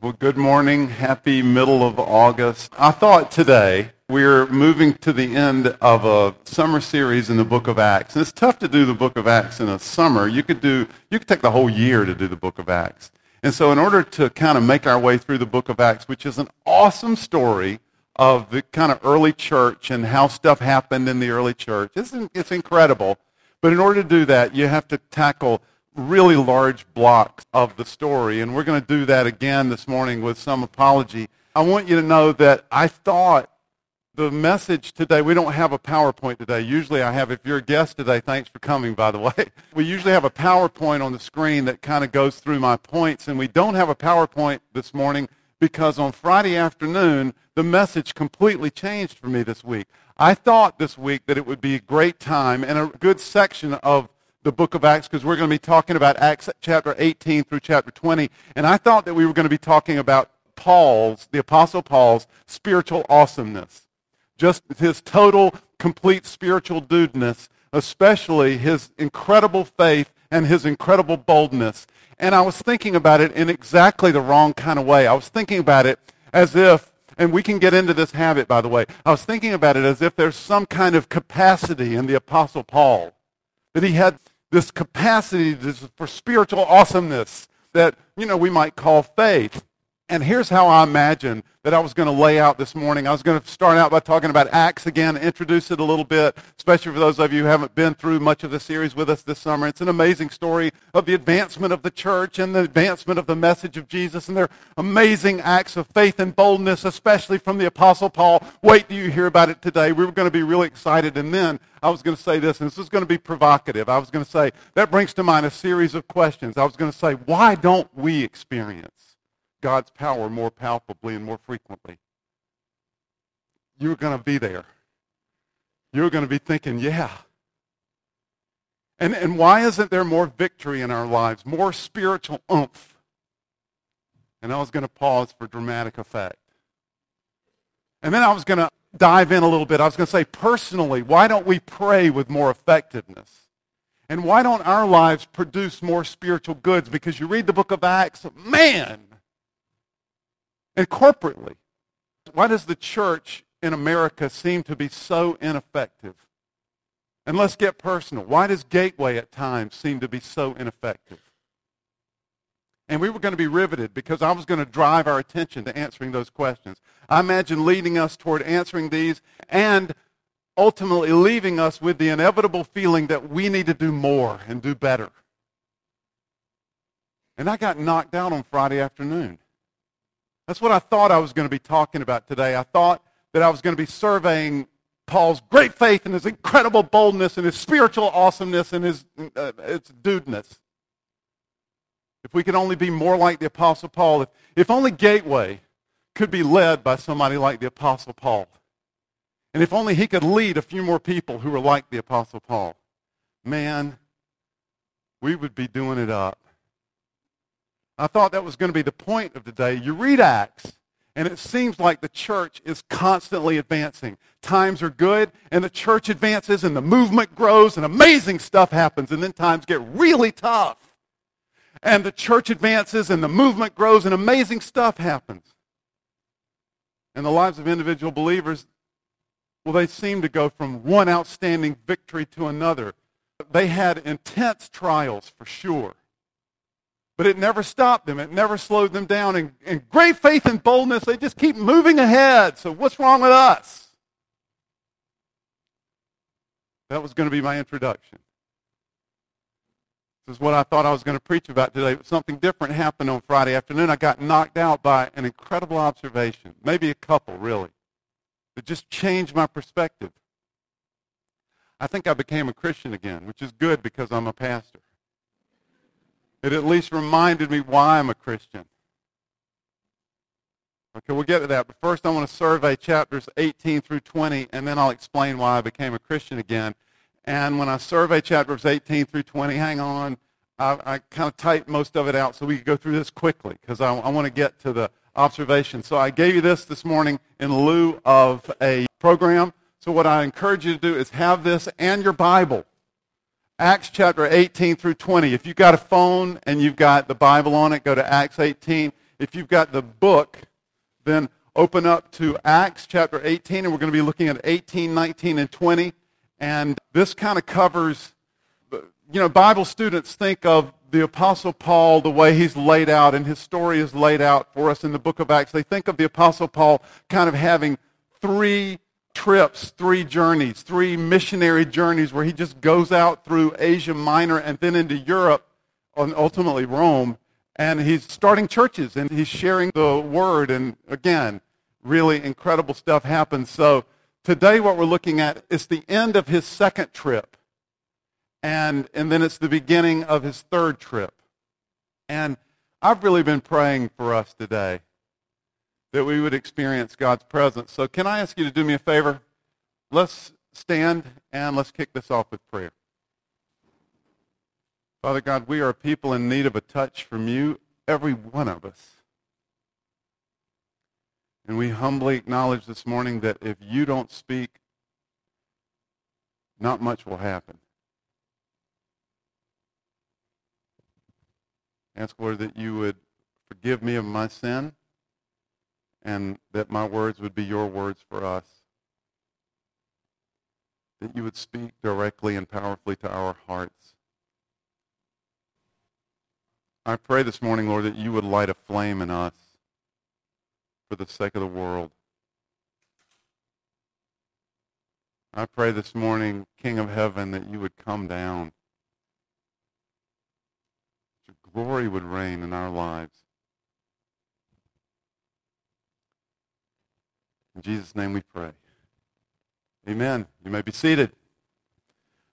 Well, good morning. Happy middle of August. I thought today we're moving to the end of a summer series in the book of Acts. And it's tough to do the book of Acts in a summer. You could do you could take the whole year to do the book of Acts. And so in order to kind of make our way through the book of Acts, which is an awesome story of the kind of early church and how stuff happened in the early church. It's, it's incredible. But in order to do that, you have to tackle really large blocks of the story. And we're going to do that again this morning with some apology. I want you to know that I thought the message today, we don't have a PowerPoint today. Usually I have, if you're a guest today, thanks for coming, by the way. We usually have a PowerPoint on the screen that kind of goes through my points. And we don't have a PowerPoint this morning because on Friday afternoon, the message completely changed for me this week. I thought this week that it would be a great time and a good section of the book of Acts because we're going to be talking about Acts chapter 18 through chapter 20. And I thought that we were going to be talking about Paul's, the Apostle Paul's, spiritual awesomeness. Just his total, complete spiritual dudeness, especially his incredible faith and his incredible boldness. And I was thinking about it in exactly the wrong kind of way. I was thinking about it as if, and we can get into this habit, by the way. I was thinking about it as if there's some kind of capacity in the Apostle Paul. That he had this capacity for spiritual awesomeness that, you know, we might call faith. And here's how I imagine that I was going to lay out this morning. I was going to start out by talking about Acts again, introduce it a little bit, especially for those of you who haven't been through much of the series with us this summer. It's an amazing story of the advancement of the church and the advancement of the message of Jesus and their amazing acts of faith and boldness, especially from the Apostle Paul. Wait till you hear about it today. We were going to be really excited. And then I was going to say this, and this is going to be provocative. I was going to say, that brings to mind a series of questions. I was going to say, why don't we experience God's power more palpably and more frequently. You're going to be there. You're going to be thinking, yeah. And, and why isn't there more victory in our lives, more spiritual oomph? And I was going to pause for dramatic effect. And then I was going to dive in a little bit. I was going to say, personally, why don't we pray with more effectiveness? And why don't our lives produce more spiritual goods? Because you read the book of Acts, man, and corporately. Why does the church in America seem to be so ineffective? And let's get personal. Why does Gateway at times seem to be so ineffective? And we were going to be riveted because I was going to drive our attention to answering those questions. I imagine leading us toward answering these and ultimately leaving us with the inevitable feeling that we need to do more and do better. And I got knocked out on Friday afternoon. That's what I thought I was going to be talking about today. I thought that I was going to be surveying Paul's great faith and his incredible boldness and his spiritual awesomeness and his uh, its dudeness. If we could only be more like the Apostle Paul, if, if only Gateway could be led by somebody like the Apostle Paul, and if only he could lead a few more people who were like the Apostle Paul, man, we would be doing it up. I thought that was going to be the point of today. You read Acts, and it seems like the church is constantly advancing. Times are good, and the church advances, and the movement grows, and amazing stuff happens, and then times get really tough. And the church advances, and the movement grows, and amazing stuff happens. And the lives of individual believers, well, they seem to go from one outstanding victory to another. They had intense trials for sure. But it never stopped them. It never slowed them down. And, and great faith and boldness, they just keep moving ahead. So what's wrong with us? That was going to be my introduction. This is what I thought I was going to preach about today. But something different happened on Friday afternoon. I got knocked out by an incredible observation, maybe a couple, really, that just changed my perspective. I think I became a Christian again, which is good because I'm a pastor. It at least reminded me why I'm a Christian. Okay, we'll get to that. But first, I want to survey chapters 18 through 20, and then I'll explain why I became a Christian again. And when I survey chapters 18 through 20, hang on, I, I kind of typed most of it out so we can go through this quickly because I, I want to get to the observation. So I gave you this this morning in lieu of a program. So what I encourage you to do is have this and your Bible Acts chapter 18 through 20. If you've got a phone and you've got the Bible on it, go to Acts 18. if you've got the book, then open up to Acts chapter 18, and we're going to be looking at 18, 19, and 20. And this kind of covers, you know, Bible students think of the Apostle Paul, the way he's laid out, and his story is laid out for us in the book of Acts. They think of the Apostle Paul kind of having three trips, three journeys, three missionary journeys where he just goes out through Asia Minor and then into Europe and ultimately Rome. And he's starting churches and he's sharing the word. And again, really incredible stuff happens. So today what we're looking at is the end of his second trip. And, and then it's the beginning of his third trip. And I've really been praying for us today that we would experience God's presence. So can I ask you to do me a favor? Let's stand and let's kick this off with prayer. Father God, we are people in need of a touch from you, every one of us. And we humbly acknowledge this morning that if you don't speak, not much will happen. Ask, Lord, that you would forgive me of my sin and that my words would be your words for us. That you would speak directly and powerfully to our hearts. I pray this morning, Lord, that you would light a flame in us for the sake of the world. I pray this morning, King of Heaven, that you would come down. Your glory would reign in our lives. In Jesus' name we pray. Amen. You may be seated.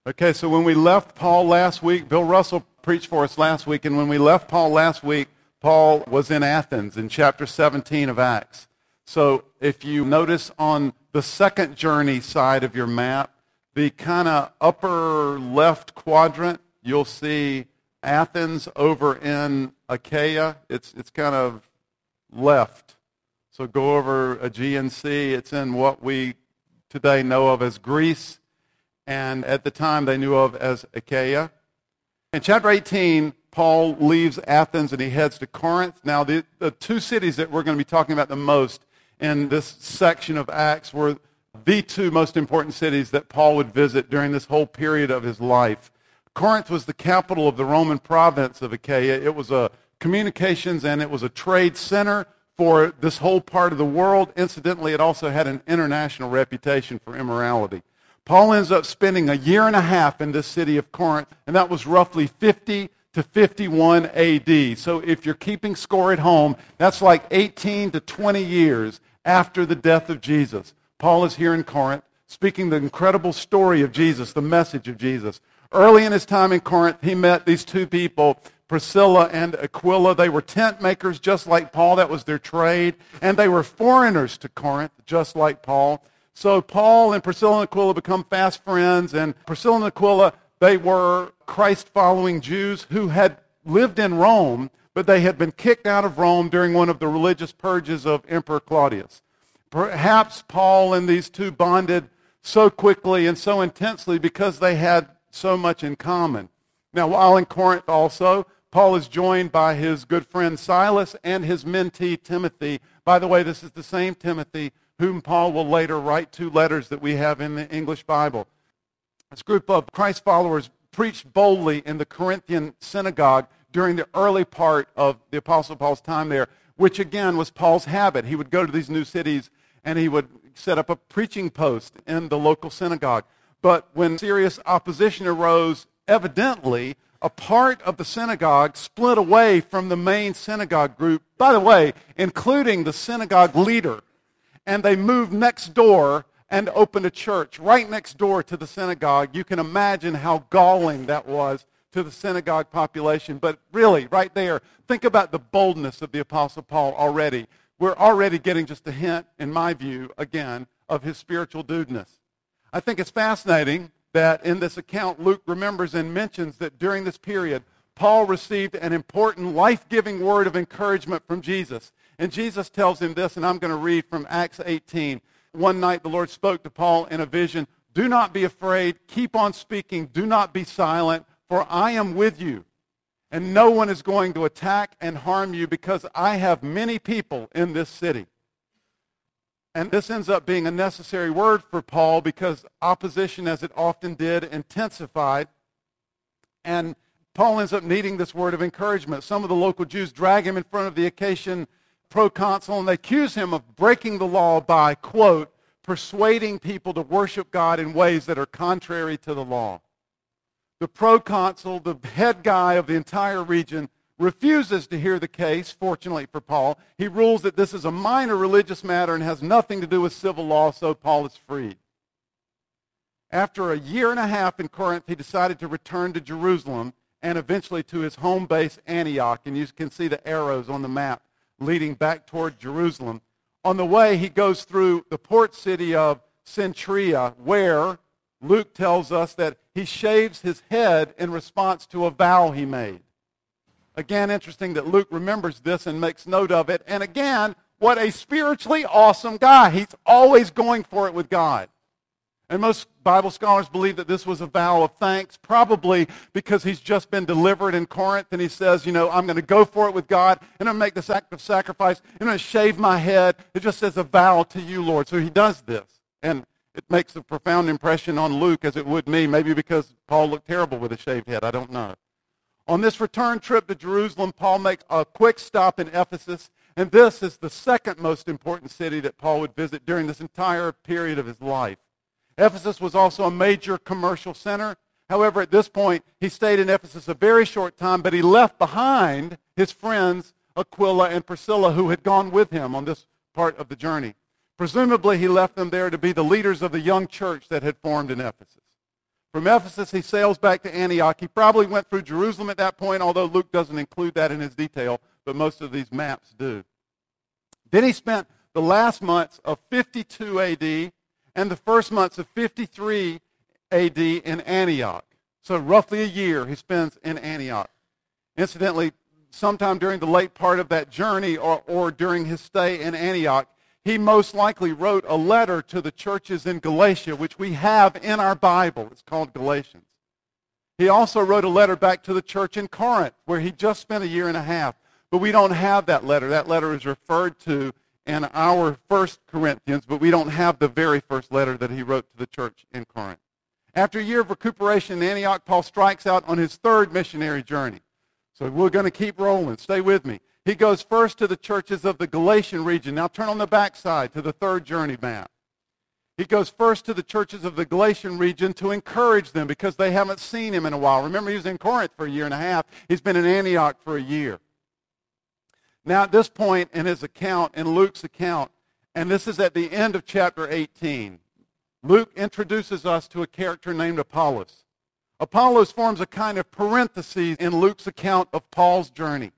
Okay, so when we left Paul last week, Bill Russell preached for us last week, and when we left Paul last week, Paul was in Athens in chapter 17 of Acts. So if you notice on the second journey side of your map, the kind of upper left quadrant, you'll see Athens over in Achaia. It's, it's kind of left so go over Aegean Sea. It's in what we today know of as Greece, and at the time they knew of as Achaia. In chapter 18, Paul leaves Athens and he heads to Corinth. Now, the, the two cities that we're going to be talking about the most in this section of Acts were the two most important cities that Paul would visit during this whole period of his life. Corinth was the capital of the Roman province of Achaia. It was a communications and it was a trade center for this whole part of the world. Incidentally, it also had an international reputation for immorality. Paul ends up spending a year and a half in this city of Corinth, and that was roughly 50 to 51 AD. So if you're keeping score at home, that's like 18 to 20 years after the death of Jesus. Paul is here in Corinth speaking the incredible story of Jesus, the message of Jesus. Early in his time in Corinth, he met these two people Priscilla and Aquila. They were tent makers just like Paul. That was their trade. And they were foreigners to Corinth just like Paul. So Paul and Priscilla and Aquila become fast friends. And Priscilla and Aquila, they were Christ-following Jews who had lived in Rome, but they had been kicked out of Rome during one of the religious purges of Emperor Claudius. Perhaps Paul and these two bonded so quickly and so intensely because they had so much in common. Now, while in Corinth also, Paul is joined by his good friend Silas and his mentee Timothy. By the way, this is the same Timothy whom Paul will later write two letters that we have in the English Bible. This group of Christ followers preached boldly in the Corinthian synagogue during the early part of the Apostle Paul's time there, which again was Paul's habit. He would go to these new cities and he would set up a preaching post in the local synagogue. But when serious opposition arose, evidently a part of the synagogue split away from the main synagogue group, by the way, including the synagogue leader. And they moved next door and opened a church right next door to the synagogue. You can imagine how galling that was to the synagogue population. But really, right there, think about the boldness of the Apostle Paul already. We're already getting just a hint, in my view, again, of his spiritual dudeness. I think it's fascinating that in this account, Luke remembers and mentions that during this period, Paul received an important life-giving word of encouragement from Jesus. And Jesus tells him this, and I'm going to read from Acts 18. One night the Lord spoke to Paul in a vision, Do not be afraid. Keep on speaking. Do not be silent, for I am with you. And no one is going to attack and harm you because I have many people in this city. And this ends up being a necessary word for Paul because opposition, as it often did, intensified. And Paul ends up needing this word of encouragement. Some of the local Jews drag him in front of the Achaean proconsul and they accuse him of breaking the law by, quote, persuading people to worship God in ways that are contrary to the law. The proconsul, the head guy of the entire region, refuses to hear the case, fortunately for Paul. He rules that this is a minor religious matter and has nothing to do with civil law, so Paul is freed. After a year and a half in Corinth, he decided to return to Jerusalem and eventually to his home base, Antioch. And you can see the arrows on the map leading back toward Jerusalem. On the way, he goes through the port city of Cenchrea, where Luke tells us that he shaves his head in response to a vow he made. Again, interesting that Luke remembers this and makes note of it. And again, what a spiritually awesome guy. He's always going for it with God. And most Bible scholars believe that this was a vow of thanks, probably because he's just been delivered in Corinth and he says, you know, I'm going to go for it with God and I'm going to make this act of sacrifice. I'm going to shave my head. It just says a vow to you, Lord. So he does this. And it makes a profound impression on Luke as it would me, maybe because Paul looked terrible with a shaved head. I don't know. On this return trip to Jerusalem, Paul makes a quick stop in Ephesus, and this is the second most important city that Paul would visit during this entire period of his life. Ephesus was also a major commercial center. However, at this point, he stayed in Ephesus a very short time, but he left behind his friends Aquila and Priscilla, who had gone with him on this part of the journey. Presumably, he left them there to be the leaders of the young church that had formed in Ephesus. From Ephesus, he sails back to Antioch. He probably went through Jerusalem at that point, although Luke doesn't include that in his detail, but most of these maps do. Then he spent the last months of 52 AD and the first months of 53 AD in Antioch. So roughly a year he spends in Antioch. Incidentally, sometime during the late part of that journey or, or during his stay in Antioch, he most likely wrote a letter to the churches in Galatia, which we have in our Bible. It's called Galatians. He also wrote a letter back to the church in Corinth, where he just spent a year and a half. But we don't have that letter. That letter is referred to in our first Corinthians, but we don't have the very first letter that he wrote to the church in Corinth. After a year of recuperation in Antioch, Paul strikes out on his third missionary journey. So we're going to keep rolling. Stay with me. He goes first to the churches of the Galatian region. Now turn on the backside to the third journey map. He goes first to the churches of the Galatian region to encourage them because they haven't seen him in a while. Remember, he was in Corinth for a year and a half. He's been in Antioch for a year. Now, at this point in his account, in Luke's account, and this is at the end of chapter 18, Luke introduces us to a character named Apollos. Apollos forms a kind of parenthesis in Luke's account of Paul's journey.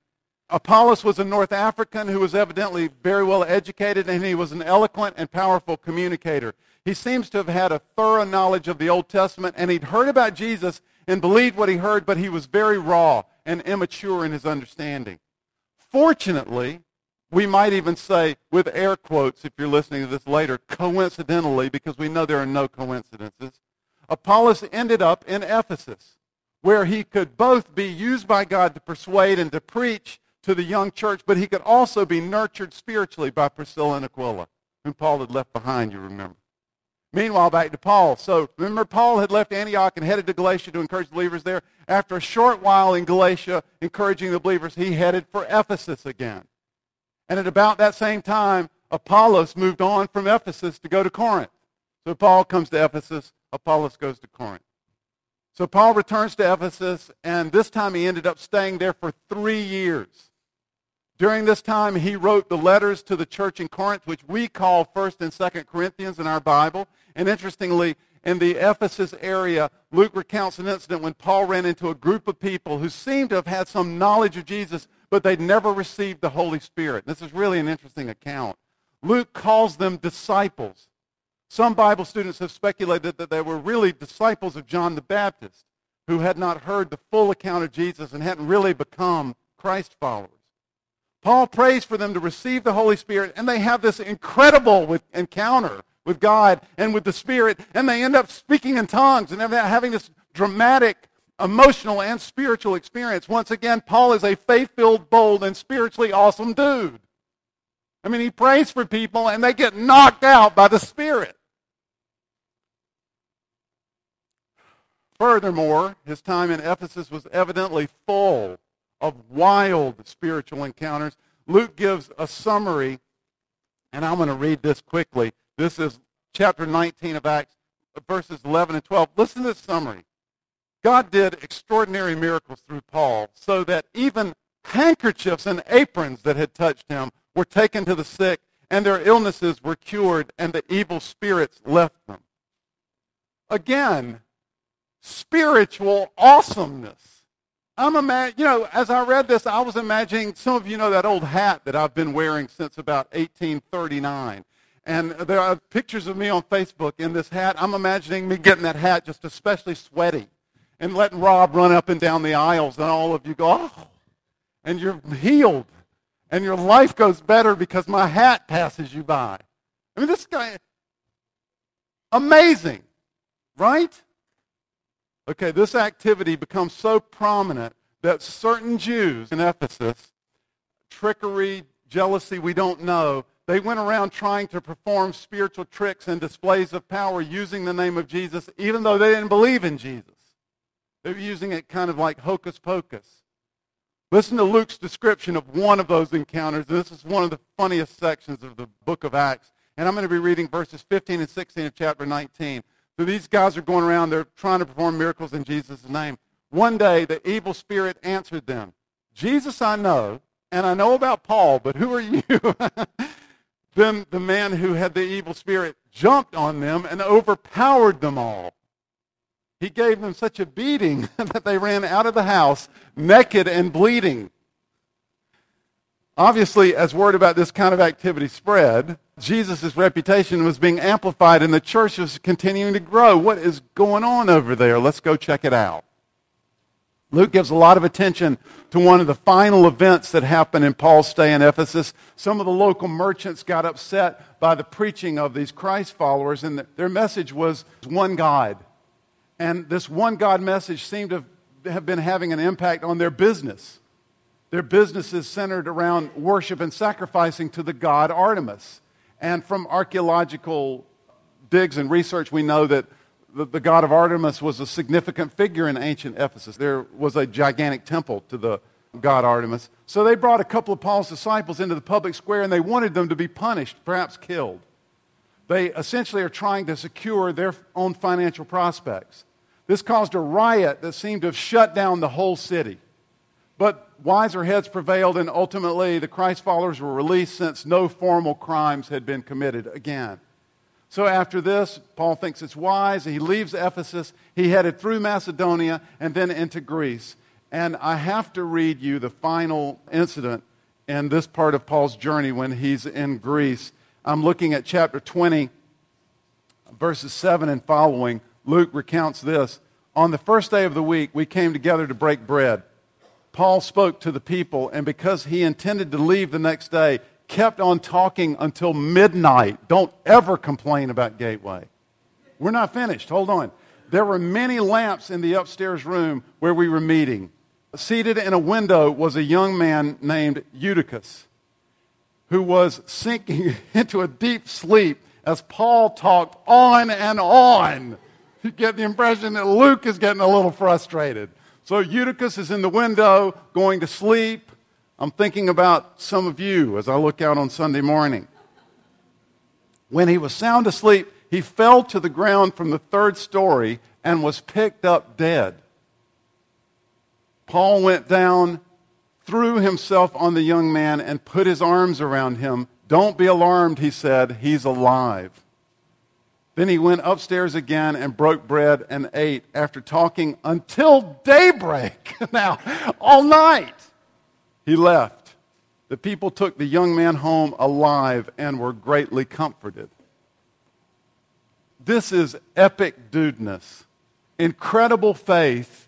Apollos was a North African who was evidently very well educated, and he was an eloquent and powerful communicator. He seems to have had a thorough knowledge of the Old Testament, and he'd heard about Jesus and believed what he heard, but he was very raw and immature in his understanding. Fortunately, we might even say, with air quotes, if you're listening to this later, coincidentally, because we know there are no coincidences, Apollos ended up in Ephesus, where he could both be used by God to persuade and to preach to the young church, but he could also be nurtured spiritually by Priscilla and Aquila, whom Paul had left behind, you remember. Meanwhile, back to Paul. So remember, Paul had left Antioch and headed to Galatia to encourage believers there. After a short while in Galatia, encouraging the believers, he headed for Ephesus again. And at about that same time, Apollos moved on from Ephesus to go to Corinth. So Paul comes to Ephesus, Apollos goes to Corinth. So Paul returns to Ephesus, and this time he ended up staying there for three years. During this time, he wrote the letters to the church in Corinth, which we call 1st and 2nd Corinthians in our Bible. And interestingly, in the Ephesus area, Luke recounts an incident when Paul ran into a group of people who seemed to have had some knowledge of Jesus, but they'd never received the Holy Spirit. This is really an interesting account. Luke calls them disciples. Some Bible students have speculated that they were really disciples of John the Baptist who had not heard the full account of Jesus and hadn't really become Christ followers. Paul prays for them to receive the Holy Spirit, and they have this incredible encounter with God and with the Spirit, and they end up speaking in tongues and having this dramatic emotional and spiritual experience. Once again, Paul is a faith-filled, bold, and spiritually awesome dude. I mean, he prays for people and they get knocked out by the Spirit. Furthermore, his time in Ephesus was evidently full of wild spiritual encounters. Luke gives a summary, and I'm going to read this quickly. This is chapter 19 of Acts, verses 11 and 12. Listen to this summary. God did extraordinary miracles through Paul so that even handkerchiefs and aprons that had touched him were taken to the sick, and their illnesses were cured, and the evil spirits left them. Again, spiritual awesomeness. I'm ima- you know, as I read this, I was imagining some of you know that old hat that I've been wearing since about 1839. And there are pictures of me on Facebook in this hat. I'm imagining me getting that hat just especially sweaty and letting Rob run up and down the aisles, and all of you go, oh, and you're healed, and your life goes better because my hat passes you by. I mean, this guy, amazing, right? Okay, this activity becomes so prominent that certain Jews in Ephesus, trickery, jealousy, we don't know, they went around trying to perform spiritual tricks and displays of power using the name of Jesus, even though they didn't believe in Jesus. They were using it kind of like hocus pocus. Listen to Luke's description of one of those encounters. This is one of the funniest sections of the book of Acts. And I'm going to be reading verses 15 and 16 of chapter 19. So these guys are going around, they're trying to perform miracles in Jesus' name. One day, the evil spirit answered them, Jesus I know, and I know about Paul, but who are you? then the man who had the evil spirit jumped on them and overpowered them all. He gave them such a beating that they ran out of the house naked and bleeding. Obviously, as word about this kind of activity spread, Jesus' reputation was being amplified and the church was continuing to grow. What is going on over there? Let's go check it out. Luke gives a lot of attention to one of the final events that happened in Paul's stay in Ephesus. Some of the local merchants got upset by the preaching of these Christ followers, and their message was one God. And this one God message seemed to have been having an impact on their business. Their business is centered around worship and sacrificing to the god Artemis. And from archaeological digs and research, we know that the, the, god of Artemis was a significant figure in ancient Ephesus. There was a gigantic temple to the god Artemis. So they brought a couple of Paul's disciples into the public square and they wanted them to be punished, perhaps killed. They essentially are trying to secure their own financial prospects. This caused a riot that seemed to have shut down the whole city. But wiser heads prevailed, and ultimately the Christ followers were released since no formal crimes had been committed again. So after this, Paul thinks it's wise. He leaves Ephesus. He headed through Macedonia and then into Greece. And I have to read you the final incident in this part of Paul's journey when he's in Greece. I'm looking at chapter 20, verses 7 and following. Luke recounts this. On the first day of the week, we came together to break bread. Paul spoke to the people, and because he intended to leave the next day, kept on talking until midnight. Don't ever complain about Gateway. We're not finished. Hold on. There were many lamps in the upstairs room where we were meeting. Seated in a window was a young man named Eutychus, who was sinking into a deep sleep as Paul talked on and on. You get the impression that Luke is getting a little frustrated. So Eutychus is in the window going to sleep. I'm thinking about some of you as I look out on Sunday morning. When he was sound asleep, he fell to the ground from the third story and was picked up dead. Paul went down, threw himself on the young man, and put his arms around him. Don't be alarmed, he said. He's alive. Then he went upstairs again and broke bread and ate after talking until daybreak. now, all night, he left. The people took the young man home alive and were greatly comforted. This is epic dudeness, incredible faith.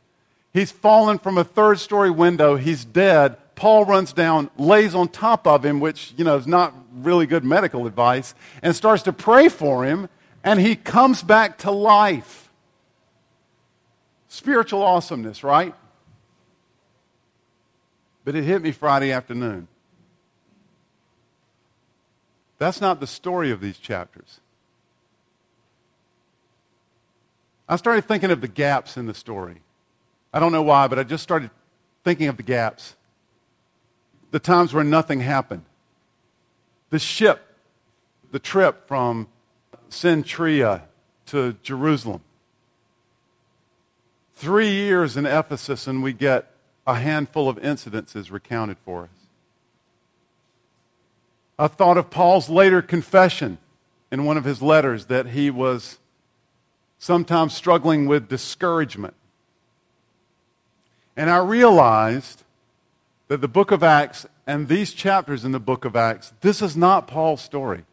He's fallen from a third story window. He's dead. Paul runs down, lays on top of him, which, you know, is not really good medical advice, and starts to pray for him and he comes back to life. spiritual awesomeness, right? But it hit me Friday afternoon. That's not the story of these chapters. I started thinking of the gaps in the story. I don't know why, but I just started thinking of the gaps. The times where nothing happened. The ship, the trip from Cenchrea to Jerusalem. Three years in Ephesus, and we get a handful of incidences recounted for us. I thought of Paul's later confession in one of his letters that he was sometimes struggling with discouragement. And I realized that the book of Acts and these chapters in the book of Acts, this is not Paul's story.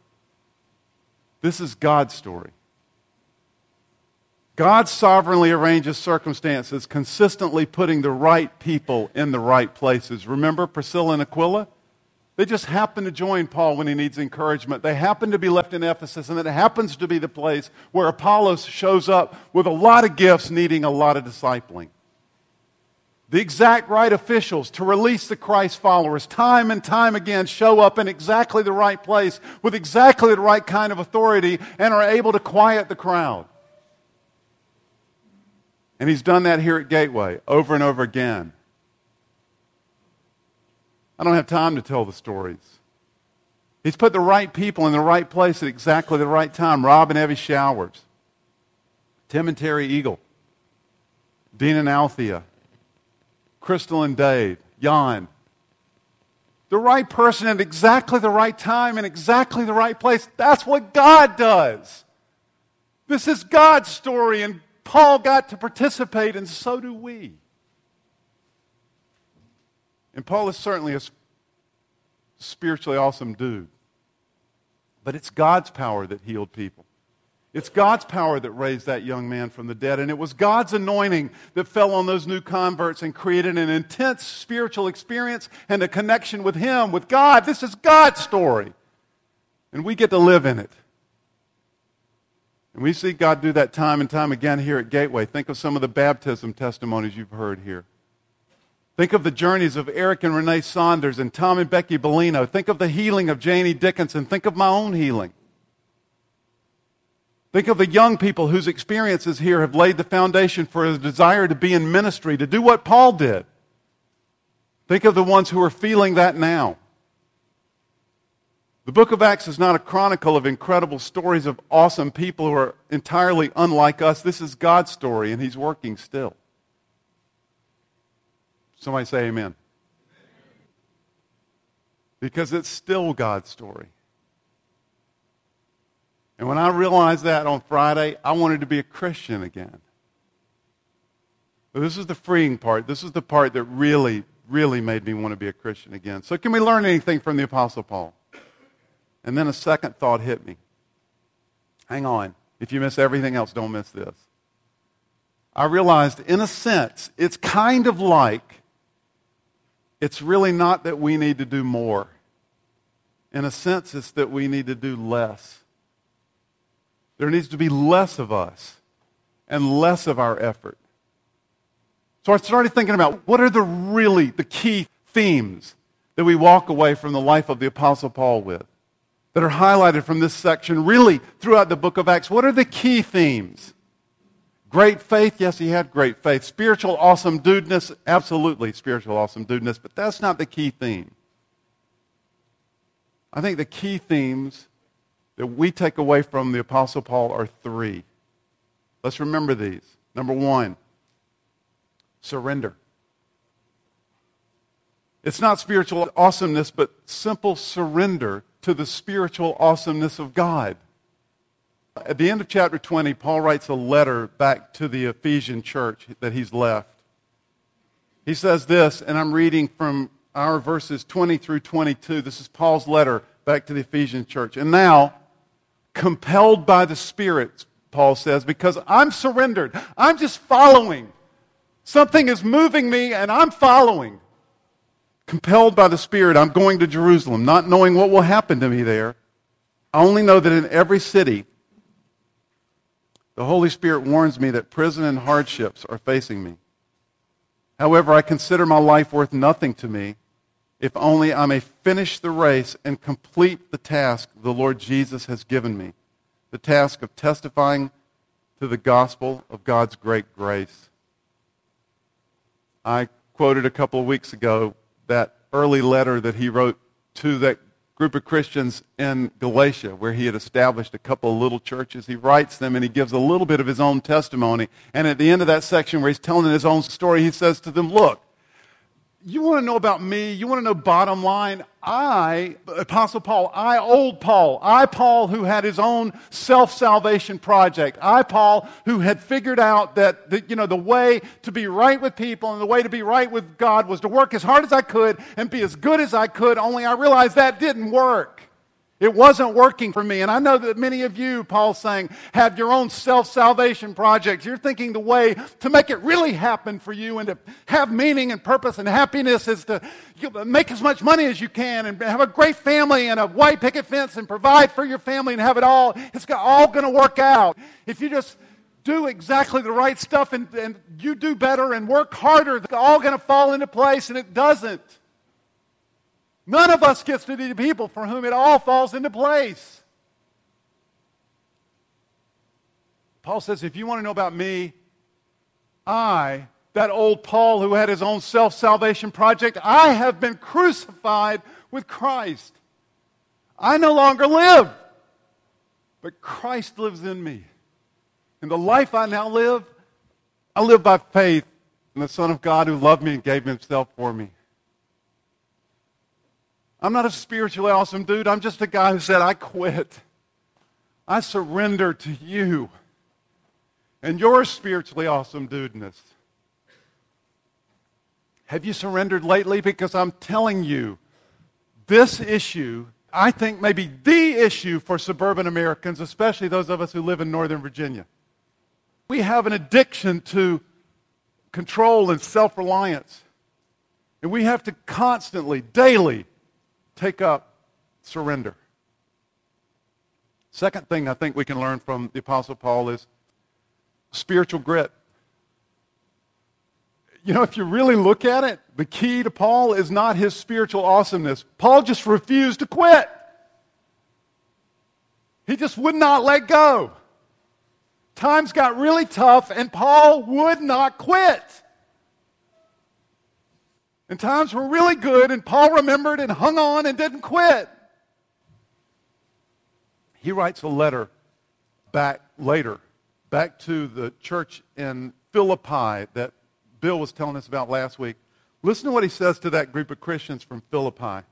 This is God's story. God sovereignly arranges circumstances, consistently putting the right people in the right places. Remember Priscilla and Aquila? They just happen to join Paul when he needs encouragement. They happen to be left in Ephesus, and it happens to be the place where Apollos shows up with a lot of gifts, needing a lot of discipling. The exact right officials to release the Christ followers, time and time again, show up in exactly the right place with exactly the right kind of authority and are able to quiet the crowd. And he's done that here at Gateway over and over again. I don't have time to tell the stories. He's put the right people in the right place at exactly the right time. Rob and Evie Showers, Tim and Terry Eagle, Dean and Althea, Crystal and Dave, Jan. The right person at exactly the right time in exactly the right place. That's what God does. This is God's story, and Paul got to participate, and so do we. And Paul is certainly a spiritually awesome dude. But it's God's power that healed people. It's God's power that raised that young man from the dead. And it was God's anointing that fell on those new converts and created an intense spiritual experience and a connection with Him, with God. This is God's story. And we get to live in it. And we see God do that time and time again here at Gateway. Think of some of the baptism testimonies you've heard here. Think of the journeys of Eric and Renee Saunders and Tom and Becky Bellino. Think of the healing of Janie Dickinson. Think of my own healing. Think of the young people whose experiences here have laid the foundation for a desire to be in ministry, to do what Paul did. Think of the ones who are feeling that now. The book of Acts is not a chronicle of incredible stories of awesome people who are entirely unlike us. This is God's story, and He's working still. Somebody say amen. Because it's still God's story. And when I realized that on Friday, I wanted to be a Christian again. But this is the freeing part. This is the part that really, really made me want to be a Christian again. So, can we learn anything from the Apostle Paul? And then a second thought hit me. Hang on. If you miss everything else, don't miss this. I realized, in a sense, it's kind of like it's really not that we need to do more. In a sense, it's that we need to do less. There needs to be less of us and less of our effort. So I started thinking about what are the really the key themes that we walk away from the life of the Apostle Paul with that are highlighted from this section, really throughout the book of Acts. What are the key themes? Great faith, yes, he had great faith. Spiritual awesome dudeness, absolutely spiritual awesome dudeness, but that's not the key theme. I think the key themes that we take away from the Apostle Paul are three. Let's remember these. Number one, surrender. It's not spiritual awesomeness, but simple surrender to the spiritual awesomeness of God. At the end of chapter 20, Paul writes a letter back to the Ephesian church that he's left. He says this, and I'm reading from our verses 20 through 22. This is Paul's letter back to the Ephesian church. And now, compelled by the Spirit, Paul says, because I'm surrendered. I'm just following. Something is moving me, and I'm following compelled by the Spirit, I'm going to Jerusalem, not knowing what will happen to me there. I only know that in every city The Holy Spirit warns me that prison and hardships are facing me. However, I consider my life worth nothing to me if only I may finish the race and complete the task the Lord Jesus has given me the task of testifying to the gospel of God's great grace. I quoted a couple of weeks ago that early letter that he wrote to that group of Christians in Galatia where he had established a couple of little churches. He writes them and he gives a little bit of his own testimony. And at the end of that section where he's telling his own story, he says to them, Look, you want to know about me? You want to know bottom line? I, Apostle Paul, I, old Paul, I, Paul, who had his own self salvation project, I, Paul, who had figured out that the, you know, the way to be right with people and the way to be right with God was to work as hard as I could and be as good as I could, only I realized that didn't work. It wasn't working for me. And I know that many of you, Paul's saying, have your own self salvation projects. You're thinking the way to make it really happen for you and to have meaning and purpose and happiness is to make as much money as you can and have a great family and a white picket fence and provide for your family and have it all. It's all going to work out. If you just do exactly the right stuff and, and you do better and work harder, it's all going to fall into place, and it doesn't. None of us gets to be the people for whom it all falls into place. Paul says, if you want to know about me, I, that old Paul who had his own self salvation project, I have been crucified with Christ. I no longer live, but Christ lives in me. And the life I now live, I live by faith in the Son of God who loved me and gave himself for me. I'm not a spiritually awesome dude. I'm just a guy who said, I quit. I surrender to you and your spiritually awesome dudeness. Have you surrendered lately? Because I'm telling you, this issue, I think, may be the issue for suburban Americans, especially those of us who live in Northern Virginia. We have an addiction to control and self reliance. And we have to constantly, daily, take up surrender. Second thing I think we can learn from the Apostle Paul is spiritual grit. You know, if you really look at it, the key to Paul is not his spiritual awesomeness. Paul just refused to quit. He just would not let go. Times got really tough, and Paul would not quit. And times were really good, and Paul remembered and hung on and didn't quit. He writes a letter back later, back to the church in Philippi that Bill was telling us about last week. Listen to what he says to that group of Christians from Philippi.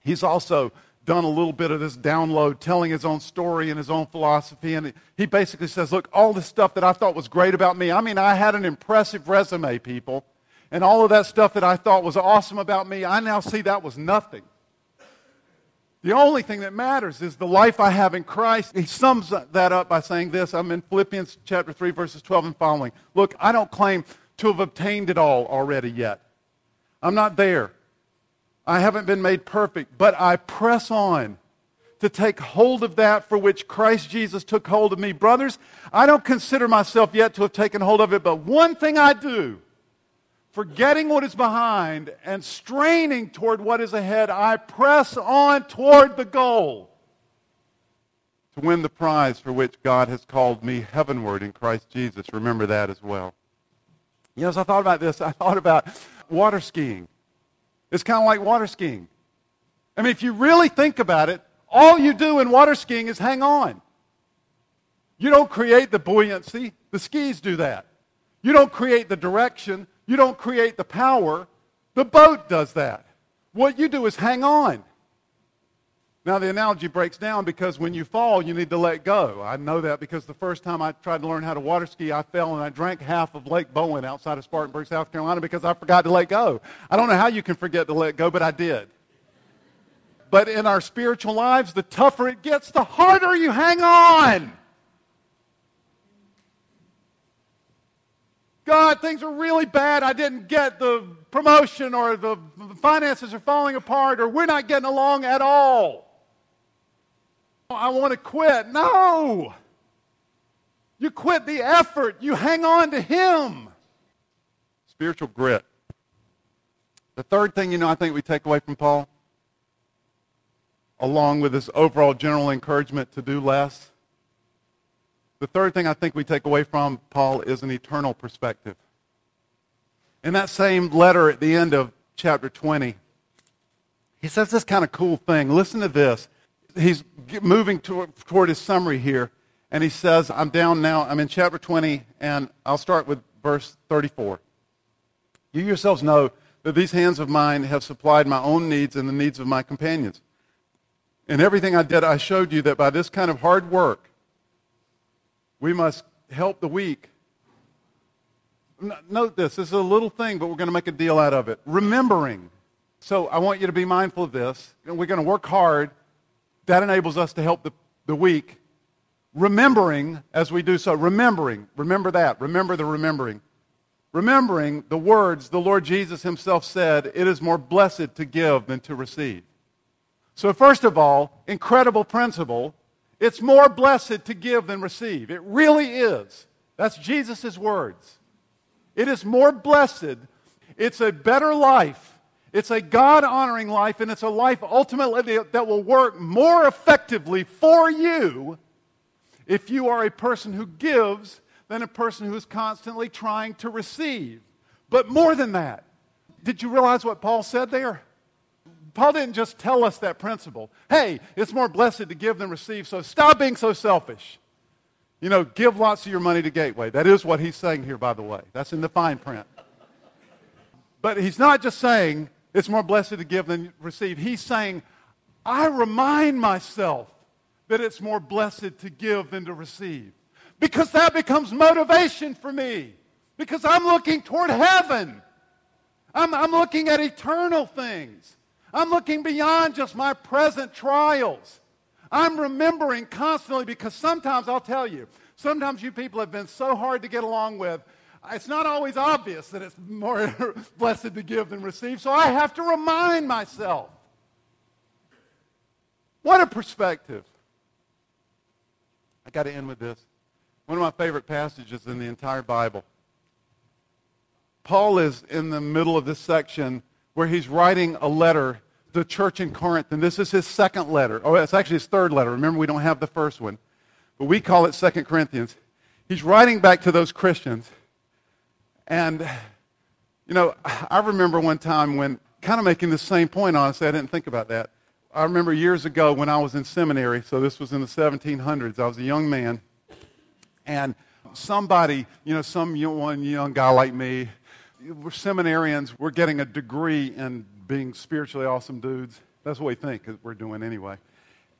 He's also done a little bit of this download, telling his own story and his own philosophy. And he basically says, Look, all this stuff that I thought was great about me, I mean, I had an impressive resume, people. And all of that stuff that I thought was awesome about me, I now see that was nothing. The only thing that matters is the life I have in Christ. He sums that up by saying this. I'm in Philippians chapter 3, verses 12 and following. Look, I don't claim to have obtained it all already yet. I'm not there. I haven't been made perfect, but I press on to take hold of that for which Christ Jesus took hold of me. Brothers, I don't consider myself yet to have taken hold of it, but one thing I do forgetting what is behind and straining toward what is ahead, I press on toward the goal to win the prize for which God has called me heavenward in Christ Jesus. Remember that as well. You know, as I thought about this, I thought about water skiing. It's kind of like water skiing. I mean, if you really think about it, all you do in water skiing is hang on. You don't create the buoyancy, the skis do that. You don't create the direction, you don't create the power. The boat does that. What you do is hang on. Now, the analogy breaks down because when you fall, you need to let go. I know that because the first time I tried to learn how to water ski, I fell and I drank half of Lake Bowen outside of Spartanburg, South Carolina because I forgot to let go. I don't know how you can forget to let go, but I did. But in our spiritual lives, the tougher it gets, the harder you hang on. God, things are really bad. I didn't get the promotion, or the finances are falling apart, or we're not getting along at all. I want to quit. No. You quit the effort. You hang on to Him. Spiritual grit. The third thing, you know, I think we take away from Paul, along with this overall general encouragement to do less, the third thing I think we take away from Paul is an eternal perspective. In that same letter at the end of chapter 20, he says this kind of cool thing. Listen to this. He's moving toward, toward his summary here, and he says, I'm down now, I'm in chapter 20, and I'll start with verse 34. You yourselves know that these hands of mine have supplied my own needs and the needs of my companions. In everything I did, I showed you that by this kind of hard work, we must help the weak. Note this. This is a little thing, but we're going to make a deal out of it. Remembering. So I want you to be mindful of this. We're going to work hard. That enables us to help the, the weak. Remembering as we do so. Remembering. Remember that. Remember the remembering. Remembering the words the Lord Jesus himself said, it is more blessed to give than to receive. So, first of all, incredible principle it's more blessed to give than receive. It really is. That's Jesus' words. It is more blessed. It's a better life. It's a God honoring life, and it's a life ultimately that will work more effectively for you if you are a person who gives than a person who is constantly trying to receive. But more than that, did you realize what Paul said there? Paul didn't just tell us that principle. Hey, it's more blessed to give than receive, so stop being so selfish. You know, give lots of your money to Gateway. That is what he's saying here, by the way. That's in the fine print. But he's not just saying it's more blessed to give than receive. He's saying, I remind myself that it's more blessed to give than to receive. Because that becomes motivation for me. Because I'm looking toward heaven. I'm, I'm looking at eternal things. I'm looking beyond just my present trials. I'm remembering constantly because sometimes I'll tell you, sometimes you people have been so hard to get along with. It's not always obvious that it's more blessed to give than receive, so I have to remind myself. What a perspective. I got to end with this. One of my favorite passages in the entire Bible. Paul is in the middle of this section where he's writing a letter to the church in Corinth, and this is his second letter. Oh, it's actually his third letter. Remember, we don't have the first one, but we call it Second Corinthians. He's writing back to those Christians, and you know, I remember one time when kind of making the same point. Honestly, I didn't think about that. I remember years ago when I was in seminary. So this was in the 1700s. I was a young man, and somebody, you know, some young, young guy like me, we're seminarians, we're getting a degree in being spiritually awesome dudes. That's what we think we're doing anyway.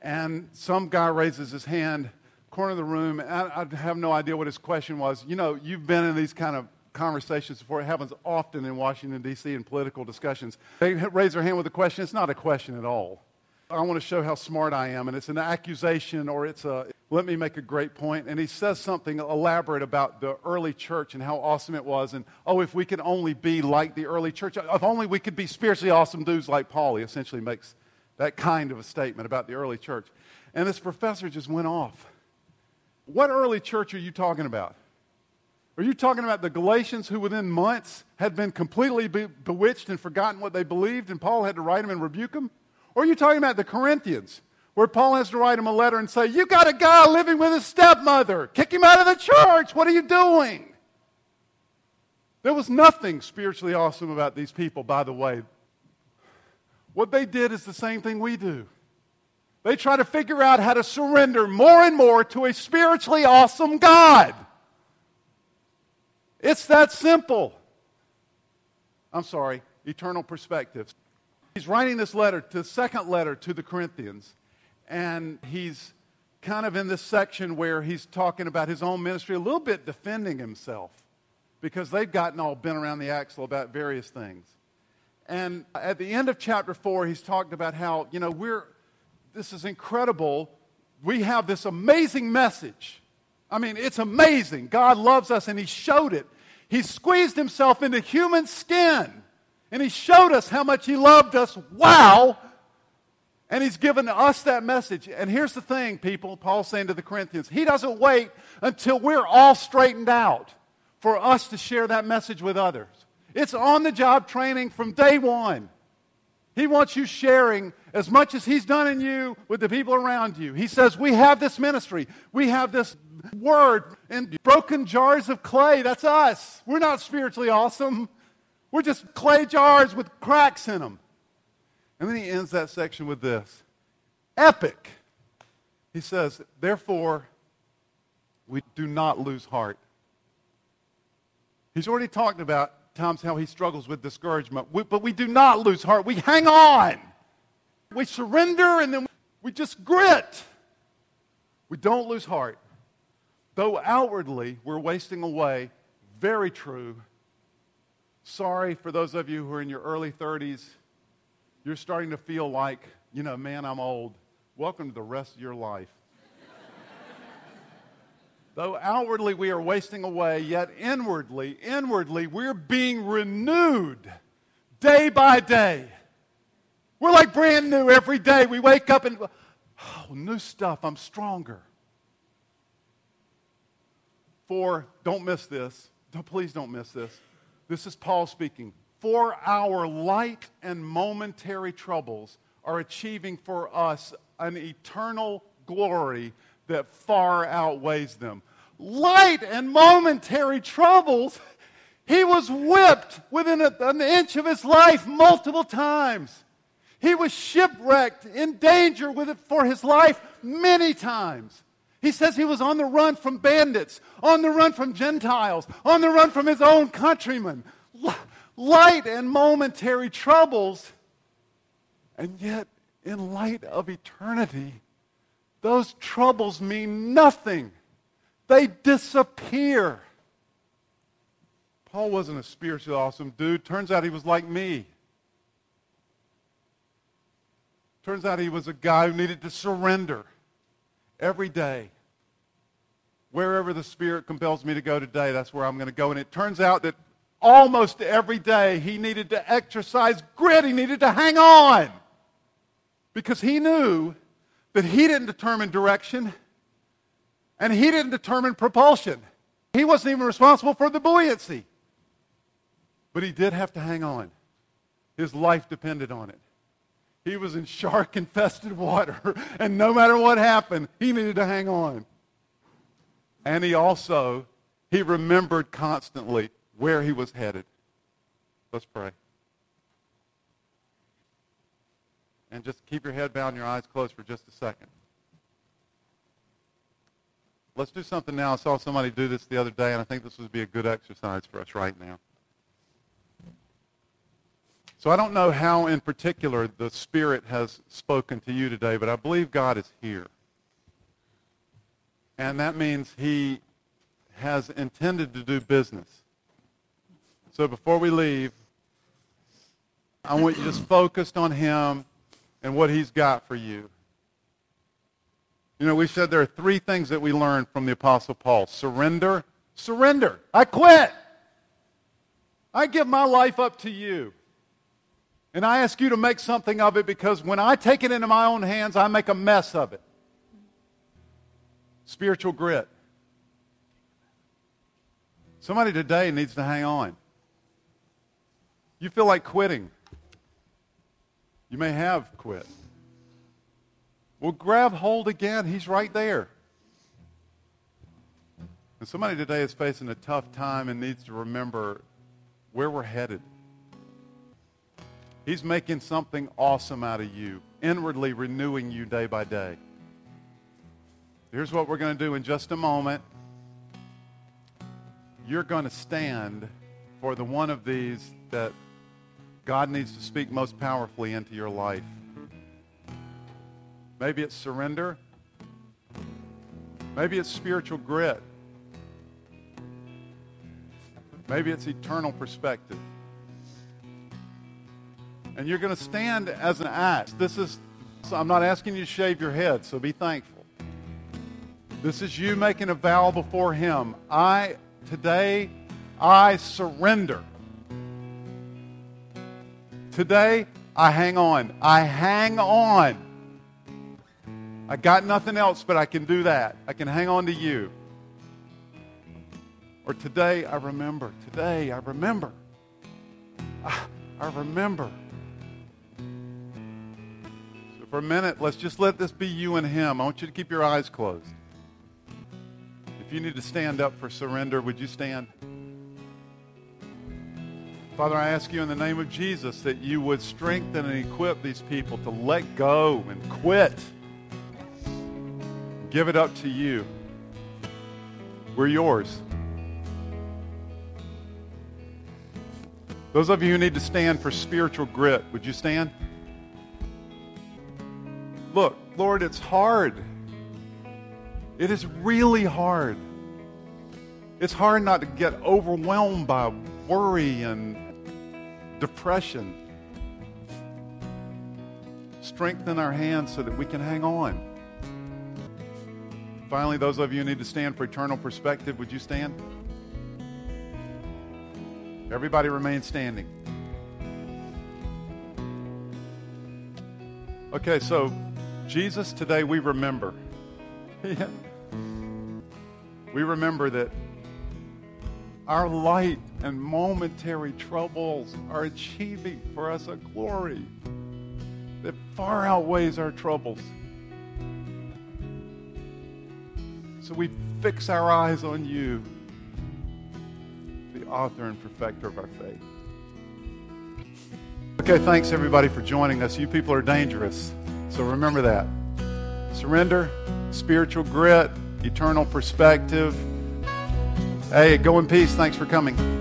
And some guy raises his hand, corner of the room. I, I have no idea what his question was. You know, you've been in these kind of conversations before. It happens often in Washington, D.C., in political discussions. They raise their hand with a question. It's not a question at all. I want to show how smart I am, and it's an accusation or it's a, let me make a great point. And he says something elaborate about the early church and how awesome it was. And, oh, if we could only be like the early church, if only we could be spiritually awesome dudes like Paul. He essentially makes that kind of a statement about the early church. And this professor just went off. What early church are you talking about? Are you talking about the Galatians who within months had been completely be- bewitched and forgotten what they believed, and Paul had to write them and rebuke them? Or are you talking about the Corinthians, where Paul has to write them a letter and say, You got a guy living with his stepmother. Kick him out of the church. What are you doing? There was nothing spiritually awesome about these people, by the way. What they did is the same thing we do. They try to figure out how to surrender more and more to a spiritually awesome God. It's that simple. I'm sorry, eternal perspectives. He's writing this letter, the second letter to the Corinthians, and he's kind of in this section where he's talking about his own ministry, a little bit defending himself because they've gotten all bent around the axle about various things. And at the end of chapter four, he's talked about how, you know, we're, this is incredible. We have this amazing message. I mean, it's amazing. God loves us, and he showed it. He squeezed himself into human skin and he showed us how much he loved us. Wow! And he's given us that message. And here's the thing, people, Paul's saying to the Corinthians, he doesn't wait until we're all straightened out for us to share that message with others. It's on the job training from day one. He wants you sharing as much as he's done in you with the people around you. He says, We have this ministry, we have this word in broken jars of clay. That's us. We're not spiritually awesome. We're just clay jars with cracks in them. And then he ends that section with this epic. He says, Therefore, we do not lose heart. He's already talked about times how he struggles with discouragement, we, but we do not lose heart. We hang on. We surrender and then we just grit. We don't lose heart. Though outwardly we're wasting away, very true. Sorry for those of you who are in your early 30s you're starting to feel like, you know, man, I'm old. Welcome to the rest of your life. Though outwardly we are wasting away, yet inwardly, inwardly, we're being renewed day by day. We're like brand new every day. We wake up and, oh, new stuff. I'm stronger. For, don't miss this. Please don't miss this. This is Paul speaking for our light and momentary troubles are achieving for us an eternal glory that far outweighs them. Light and momentary troubles, he was whipped within an inch of his life multiple times. He was shipwrecked, in danger with it for his life many times. He says he was on the run from bandits, on the run from Gentiles, on the run from his own countrymen light and momentary troubles. And yet, in light of eternity, those troubles mean nothing. They disappear. Paul wasn't a spiritually awesome dude. Turns out he was like me. Turns out he was a guy who needed to surrender every day. Wherever the Spirit compels me to go today, that's where I'm going to go. And it turns out that almost every day he needed to exercise grit. He needed to hang on because he knew that he didn't determine direction and he didn't determine propulsion. He wasn't even responsible for the buoyancy. But he did have to hang on. His life depended on it. He was in shark infested water, and no matter what happened, he needed to hang on. And he also, he remembered constantly where he was headed. Let's pray. And just keep your head bowed and your eyes closed for just a second. Let's do something now. I saw somebody do this the other day, and I think this would be a good exercise for us right now. So I don't know how in particular the Spirit has spoken to you today, but I believe God is here. And that means he has intended to do business. So before we leave, I want you just focused on him and what he's got for you. You know, we said there are three things that we learned from the Apostle Paul surrender, surrender. I quit. I give my life up to you. And I ask you to make something of it because when I take it into my own hands, I make a mess of it. Spiritual grit. Somebody today needs to hang on. You feel like quitting. You may have quit. Well, grab hold again. He's right there. And somebody today is facing a tough time and needs to remember where we're headed. He's making something awesome out of you, inwardly renewing you day by day. Here's what we're going to do in just a moment. You're going to stand for the one of these that God needs to speak most powerfully into your life. Maybe it's surrender. Maybe it's spiritual grit. Maybe it's eternal perspective. And you're going to stand as an act. This is, so I'm not asking you to shave your head, so be thankful. This is you making a vow before Him. I, today, I surrender. Today, I hang on. I hang on I got nothing else, but I can do that. I can hang on to you. Or today, I remember. Today, I remember. I, I remember. For a minute, let's just let this be you and him. I want you to keep your eyes closed. If you need to stand up for surrender, would you stand? Father, I ask you in the name of Jesus that you would strengthen and equip these people to let go and quit. Give it up to you. We're yours. Those of you who need to stand for spiritual grit, would you stand? Look, Lord, it's hard. It is really hard. It's hard not to get overwhelmed by worry and depression. Strengthen our hands so that we can hang on. Finally, those of you who need to stand for eternal perspective, would you stand? Everybody remain standing. Okay, so Jesus, today we remember. we remember that our light and momentary troubles are achieving for us a glory that far outweighs our troubles. So we fix our eyes on you, the author and perfecter of our faith. Okay, thanks everybody for joining us. You people are dangerous, so remember that. Surrender, spiritual grit, eternal perspective. Hey, go in peace. Thanks for coming.